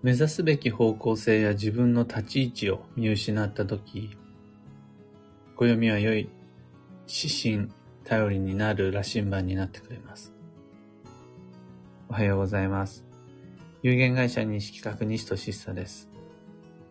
目指すべき方向性や自分の立ち位置を見失ったとき、暦は良い指針、頼りになる羅針盤になってくれます。おはようございます。有限会社西企画西俊久です。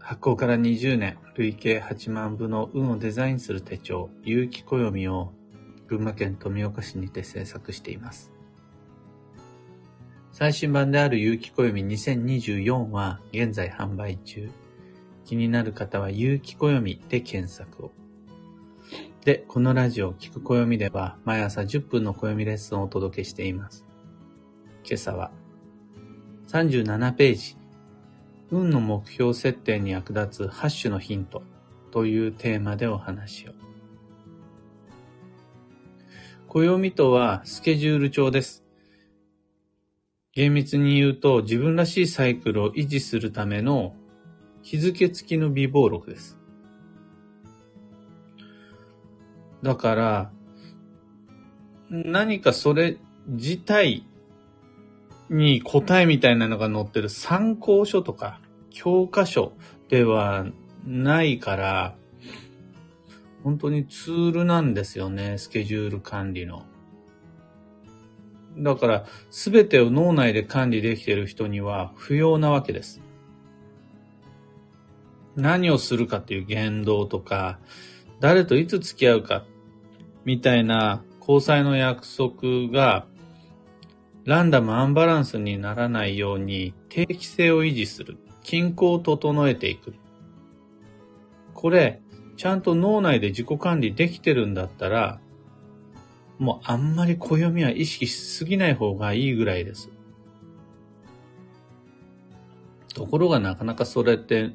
発行から20年、累計8万部の運をデザインする手帳、有機暦を群馬県富岡市にて制作しています。最新版である有機暦2024は現在販売中。気になる方は有機暦で検索を。で、このラジオ聞く暦では毎朝10分の暦レッスンをお届けしています。今朝は37ページ、運の目標設定に役立つ8種のヒントというテーマでお話を。暦とはスケジュール帳です。厳密に言うと自分らしいサイクルを維持するための日付付きの微暴録です。だから、何かそれ自体に答えみたいなのが載ってる参考書とか教科書ではないから、本当にツールなんですよね、スケジュール管理の。だから、すべてを脳内で管理できている人には不要なわけです。何をするかっていう言動とか、誰といつ付き合うか、みたいな交際の約束が、ランダムアンバランスにならないように定期性を維持する。均衡を整えていく。これ、ちゃんと脳内で自己管理できてるんだったら、もうあんまり暦は意識しすぎない方がいいぐらいです。ところがなかなかそれって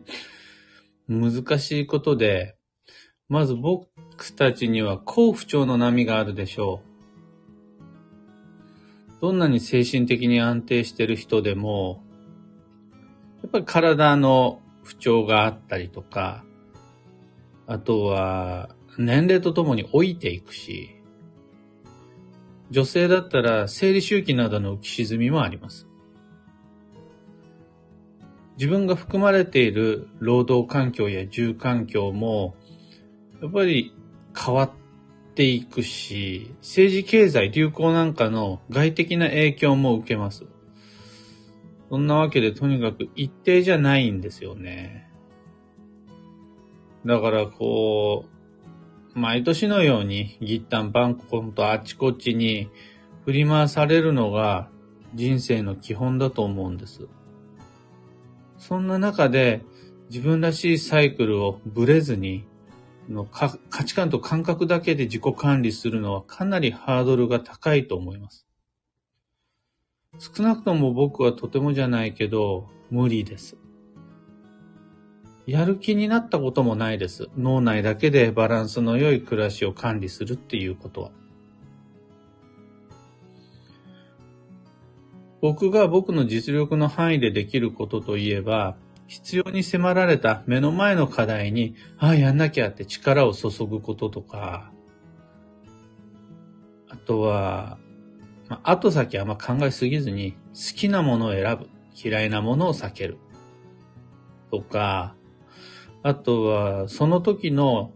難しいことで、まず僕たちには幸不調の波があるでしょう。どんなに精神的に安定してる人でも、やっぱり体の不調があったりとか、あとは年齢とともに老いていくし、女性だったら生理周期などの浮き沈みもあります。自分が含まれている労働環境や住環境も、やっぱり変わっていくし、政治経済流行なんかの外的な影響も受けます。そんなわけでとにかく一定じゃないんですよね。だからこう、毎年のようにギッタンバンコンとあちこちに振り回されるのが人生の基本だと思うんです。そんな中で自分らしいサイクルをブレずにの価値観と感覚だけで自己管理するのはかなりハードルが高いと思います。少なくとも僕はとてもじゃないけど無理です。やる気になったこともないです。脳内だけでバランスの良い暮らしを管理するっていうことは。僕が僕の実力の範囲でできることといえば、必要に迫られた目の前の課題に、ああ、やんなきゃって力を注ぐこととか、あとは、まあ、後先あんま考えすぎずに、好きなものを選ぶ。嫌いなものを避ける。とか、あとは、その時の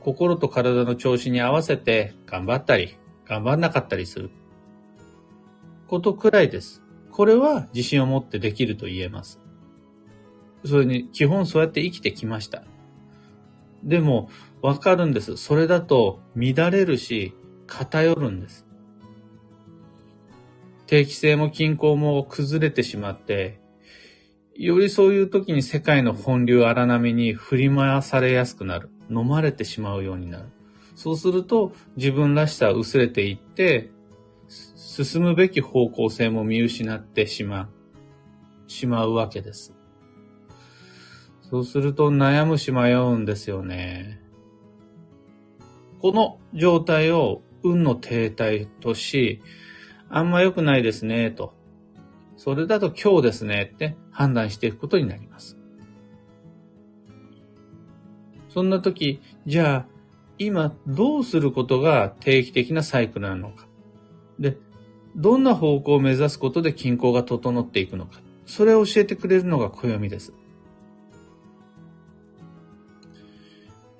心と体の調子に合わせて頑張ったり、頑張んなかったりすることくらいです。これは自信を持ってできると言えます。それに、基本そうやって生きてきました。でも、わかるんです。それだと乱れるし、偏るんです。定期性も均衡も崩れてしまって、よりそういう時に世界の本流荒波に振り回されやすくなる。飲まれてしまうようになる。そうすると自分らしさは薄れていって、進むべき方向性も見失ってしまう、しまうわけです。そうすると悩むし迷うんですよね。この状態を運の停滞とし、あんま良くないですね、と。それだと今日ですねって判断していくことになります。そんな時、じゃあ今どうすることが定期的なサイクルなのか。で、どんな方向を目指すことで均衡が整っていくのか。それを教えてくれるのが暦です。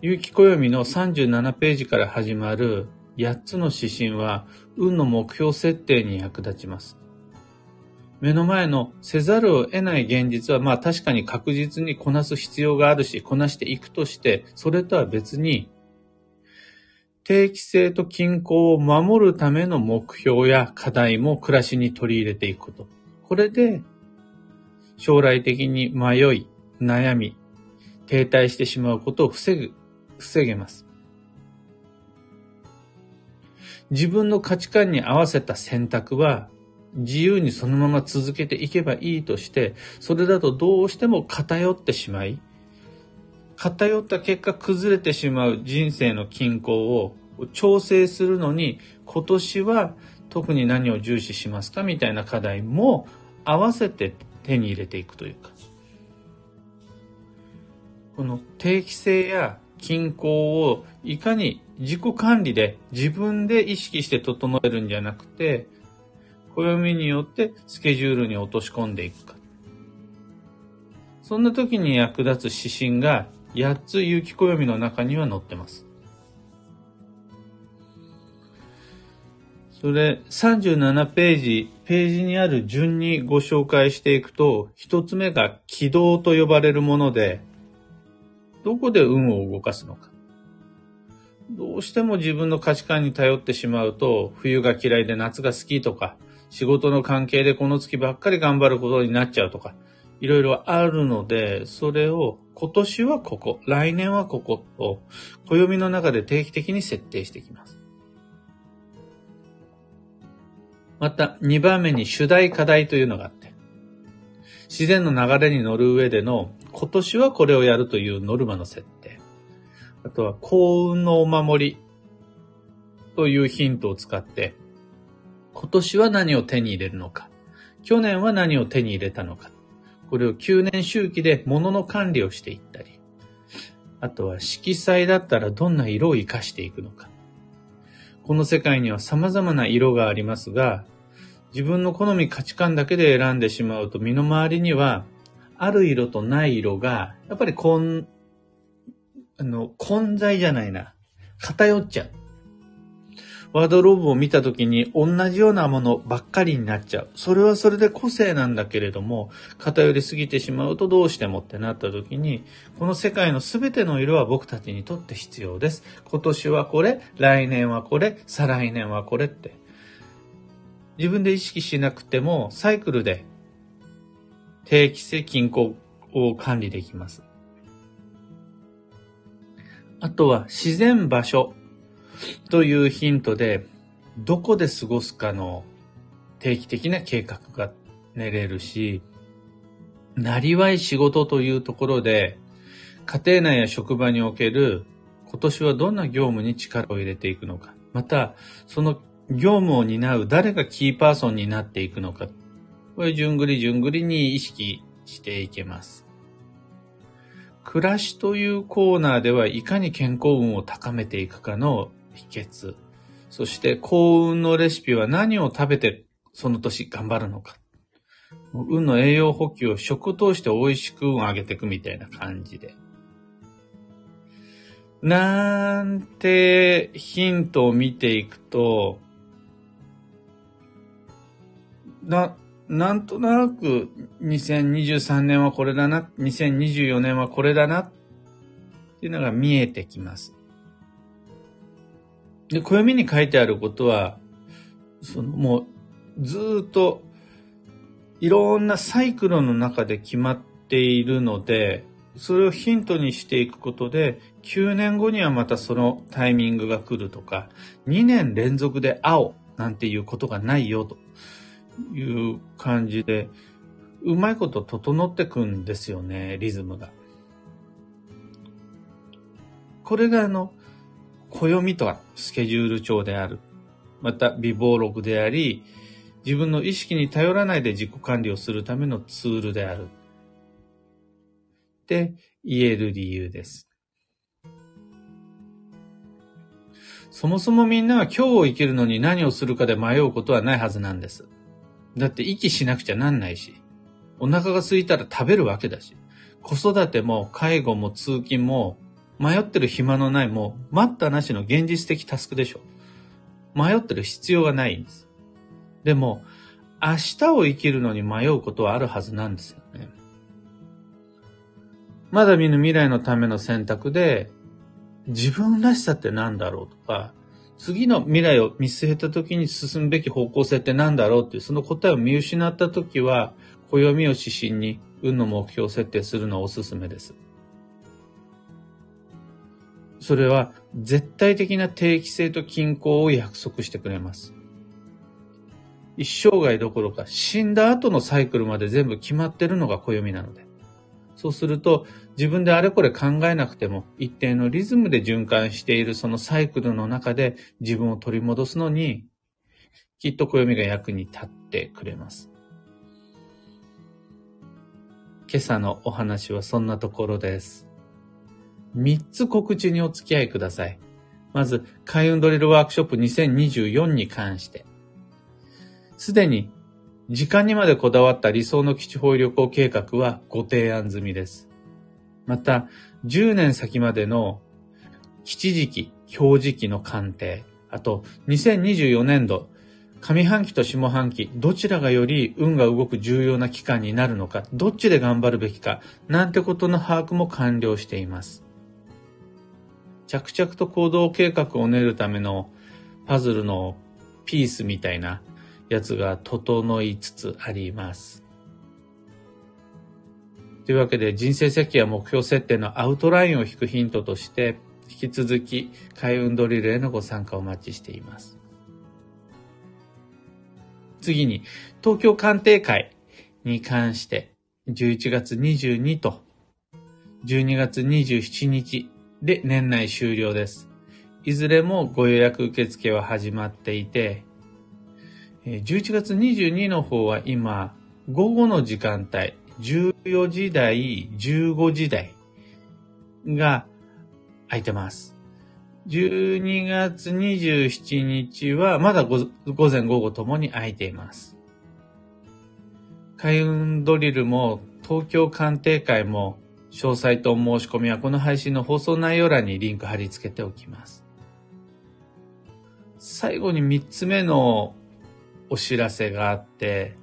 有機暦の37ページから始まる8つの指針は運の目標設定に役立ちます。目の前のせざるを得ない現実はまあ確かに確実にこなす必要があるし、こなしていくとして、それとは別に定期性と均衡を守るための目標や課題も暮らしに取り入れていくこと。これで将来的に迷い、悩み、停滞してしまうことを防ぐ、防げます。自分の価値観に合わせた選択は自由にそのまま続けていけばいいとして、それだとどうしても偏ってしまい、偏った結果崩れてしまう人生の均衡を調整するのに、今年は特に何を重視しますかみたいな課題も合わせて手に入れていくというか。この定期性や均衡をいかに自己管理で自分で意識して整えるんじゃなくて、暦によってスケジュールに落とし込んでいくか。そんな時に役立つ指針が8つ有機暦の中には載ってます。それ37ページ、ページにある順にご紹介していくと、一つ目が軌道と呼ばれるもので、どこで運を動かすのか。どうしても自分の価値観に頼ってしまうと、冬が嫌いで夏が好きとか、仕事の関係でこの月ばっかり頑張ることになっちゃうとか、いろいろあるので、それを今年はここ、来年はここを、暦の中で定期的に設定していきます。また、2番目に主題課題というのがあって、自然の流れに乗る上での、今年はこれをやるというノルマの設定。あとは幸運のお守りというヒントを使って、今年は何を手に入れるのか、去年は何を手に入れたのか、これを9年周期で物の管理をしていったり、あとは色彩だったらどんな色を活かしていくのか。この世界には様々な色がありますが、自分の好み価値観だけで選んでしまうと身の回りには、ある色とない色が、やっぱりこん、あの、混在じゃないな。偏っちゃう。ワードローブを見た時に同じようなものばっかりになっちゃう。それはそれで個性なんだけれども、偏りすぎてしまうとどうしてもってなった時に、この世界の全ての色は僕たちにとって必要です。今年はこれ、来年はこれ、再来年はこれって。自分で意識しなくても、サイクルで定期性均衡を管理できます。あとは自然場所というヒントで、どこで過ごすかの定期的な計画が練れるし、なりわい仕事というところで、家庭内や職場における今年はどんな業務に力を入れていくのか、また、その業務を担う誰がキーパーソンになっていくのか、これ順繰り順繰りに意識していけます。暮らしというコーナーではいかに健康運を高めていくかの秘訣。そして幸運のレシピは何を食べてその年頑張るのか。運の栄養補給を食を通して美味しく運を上げていくみたいな感じで。なんてヒントを見ていくと、な、なんとなく2023年はこれだな、2024年はこれだなっていうのが見えてきます。で、暦に書いてあることは、そのもうずっといろんなサイクルの中で決まっているので、それをヒントにしていくことで、9年後にはまたそのタイミングが来るとか、2年連続で青なんていうことがないよという感じで、うまいこと整ってくんですよね、リズムが。これがあの、暦とはスケジュール帳である。また、微暴録であり、自分の意識に頼らないで自己管理をするためのツールである。って言える理由です。そもそもみんなは今日を生きるのに何をするかで迷うことはないはずなんです。だって息しなくちゃなんないし。お腹が空いたら食べるわけだし、子育ても介護も通勤も迷ってる暇のないもう待ったなしの現実的タスクでしょ。迷ってる必要がないんです。でも、明日を生きるのに迷うことはあるはずなんですよね。まだ見ぬ未来のための選択で、自分らしさって何だろうとか、次の未来を見据えた時に進むべき方向性って何だろうっていう、その答えを見失った時は、暦を指針に運の目標を設定するのはおすすめです。それは絶対的な定期性と均衡を約束してくれます。一生涯どころか死んだ後のサイクルまで全部決まってるのが暦なので。そうすると自分であれこれ考えなくても一定のリズムで循環しているそのサイクルの中で自分を取り戻すのにきっと暦が役に立ってくれます。今朝のお話はそんなところです。3つ告知にお付き合いください。まず、開運ドリルワークショップ2024に関して。すでに、時間にまでこだわった理想の基地方旅行計画はご提案済みです。また、10年先までの基地時期、表示期の鑑定、あと、2024年度、上半期と下半期、どちらがより運が動く重要な期間になるのか、どっちで頑張るべきか、なんてことの把握も完了しています。着々と行動計画を練るためのパズルのピースみたいなやつが整いつつあります。というわけで人生設計や目標設定のアウトラインを引くヒントとして引き続き開運ドリルへのご参加をお待ちしています。次に東京鑑定会に関して11月22と12月27日で年内終了です。いずれもご予約受付は始まっていて、11月22の方は今、午後の時間帯、14時台、15時台が空いてます。12月27日はまだ午前午後ともに空いています。開運ドリルも東京鑑定会も詳細と申し込みはこの配信の放送内容欄にリンク貼り付けておきます。最後に3つ目のお知らせがあって、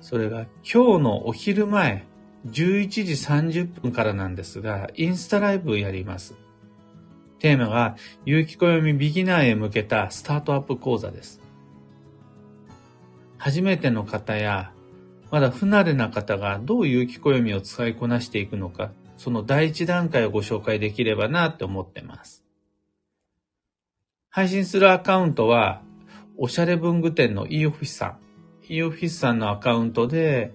それが今日のお昼前、11時30分からなんですが、インスタライブやります。テーマが、有機暦ビギナーへ向けたスタートアップ講座です。初めての方やまだ不慣れな方がどう有機暦を使いこなしていくのか、その第一段階をご紹介できればなって思ってます。配信するアカウントは、おしゃれ文具店の e オフィスさん。e オフィスさんのアカウントで、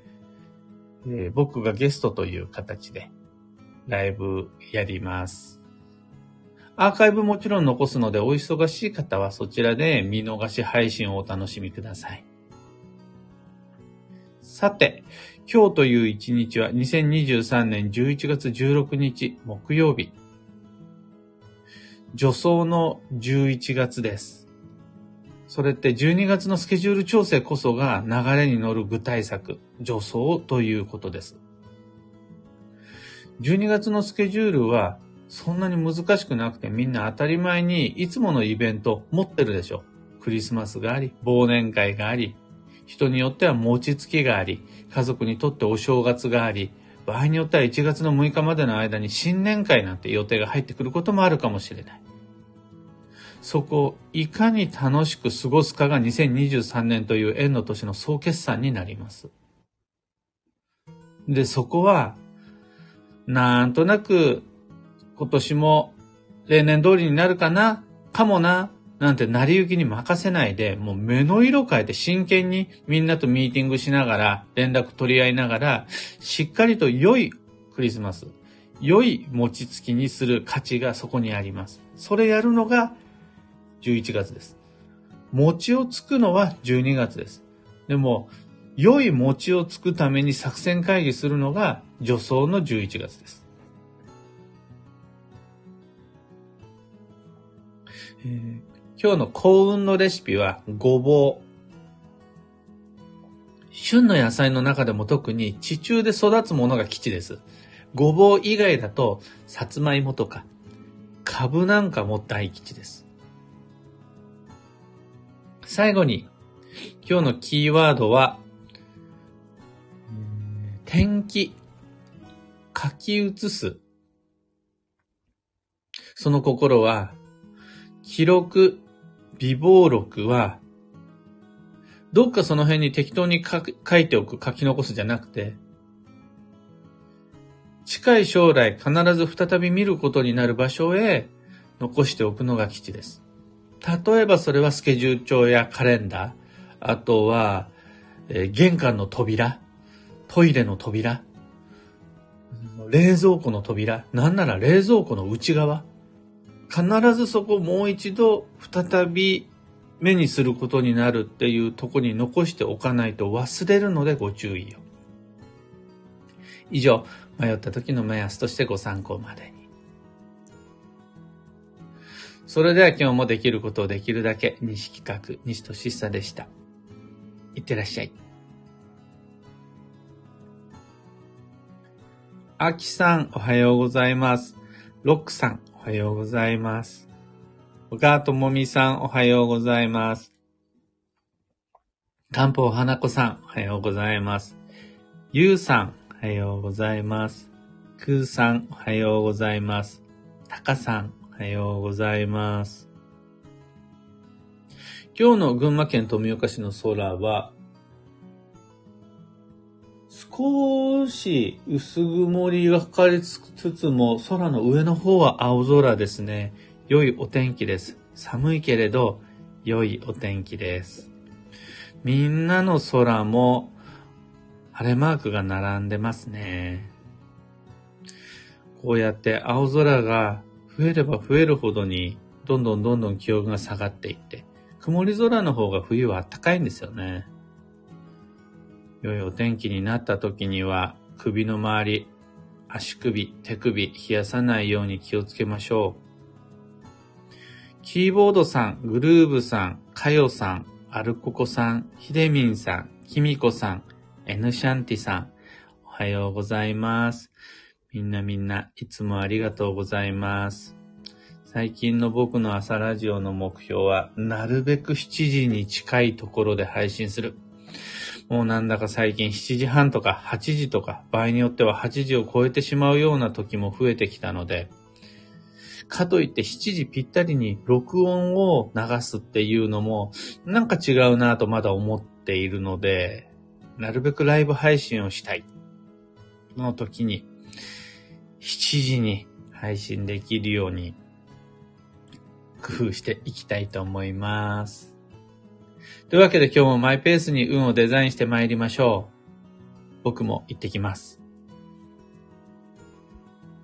えー、僕がゲストという形でライブやります。アーカイブもちろん残すのでお忙しい方はそちらで見逃し配信をお楽しみください。さて、今日という一日は2023年11月16日木曜日。助走の11月です。それって12月のスケジュール調整こそが流れに乗る具体策、助走ということです。12月のスケジュールはそんなに難しくなくてみんな当たり前にいつものイベント持ってるでしょ。クリスマスがあり、忘年会があり、人によっては餅つきがあり、家族にとってお正月があり、場合によっては1月の6日までの間に新年会なんて予定が入ってくることもあるかもしれない。そこをいかに楽しく過ごすかが2023年という円の年の総決算になります。で、そこは、なんとなく今年も例年通りになるかな？かもな？なんて成り行きに任せないで、もう目の色変えて真剣にみんなとミーティングしながら、連絡取り合いながら、しっかりと良いクリスマス、良い餅つきにする価値がそこにあります。それやるのが11月です。餅をつくのは12月です。でも、良い餅をつくために作戦会議するのが助走の11月です。えー今日の幸運のレシピはごぼう。旬の野菜の中でも特に地中で育つものが基地です。ごぼう以外だと、さつまいもとか、かぶなんかも大吉です。最後に、今日のキーワードは、天気、書き写す。その心は、記録、微暴録は、どっかその辺に適当に書いておく、書き残すじゃなくて、近い将来必ず再び見ることになる場所へ残しておくのが基地です。例えばそれはスケジュール帳やカレンダー、あとは、えー、玄関の扉、トイレの扉、冷蔵庫の扉、なんなら冷蔵庫の内側、必ずそこもう一度再び目にすることになるっていうとこに残しておかないと忘れるのでご注意を。以上、迷った時の目安としてご参考までに。それでは今日もできることをできるだけ、西企画、西俊久でした。いってらっしゃい。あきさん、おはようございます。ロックさん、はようございます。小川ともみさん、おはようございます。かんぽう花子さん、おはようございます。ゆうさん、おはようございます。くうさん、おはようございます。たかさん、おはようございます。今日の群馬県富岡市の空は、少し薄曇りがかかりつつも、空の上の方は青空ですね。良いお天気です。寒いけれど、良いお天気です。みんなの空も晴れマークが並んでますね。こうやって青空が増えれば増えるほどに、どんどんどんどん気温が下がっていって、曇り空の方が冬は暖かいんですよね。良いお天気になった時には、首の周り、足首、手首、冷やさないように気をつけましょう。キーボードさん、グルーブさん、かよさん、アルココさん、ひでみんさん、きみこさん、エヌシャンティさん、おはようございます。みんなみんないつもありがとうございます。最近の僕の朝ラジオの目標は、なるべく7時に近いところで配信する。もうなんだか最近7時半とか8時とか、場合によっては8時を超えてしまうような時も増えてきたので、かといって7時ぴったりに録音を流すっていうのも、なんか違うなぁとまだ思っているので、なるべくライブ配信をしたい。の時に、7時に配信できるように、工夫していきたいと思います。というわけで今日もマイペースに運をデザインして参りましょう。僕も行ってきます。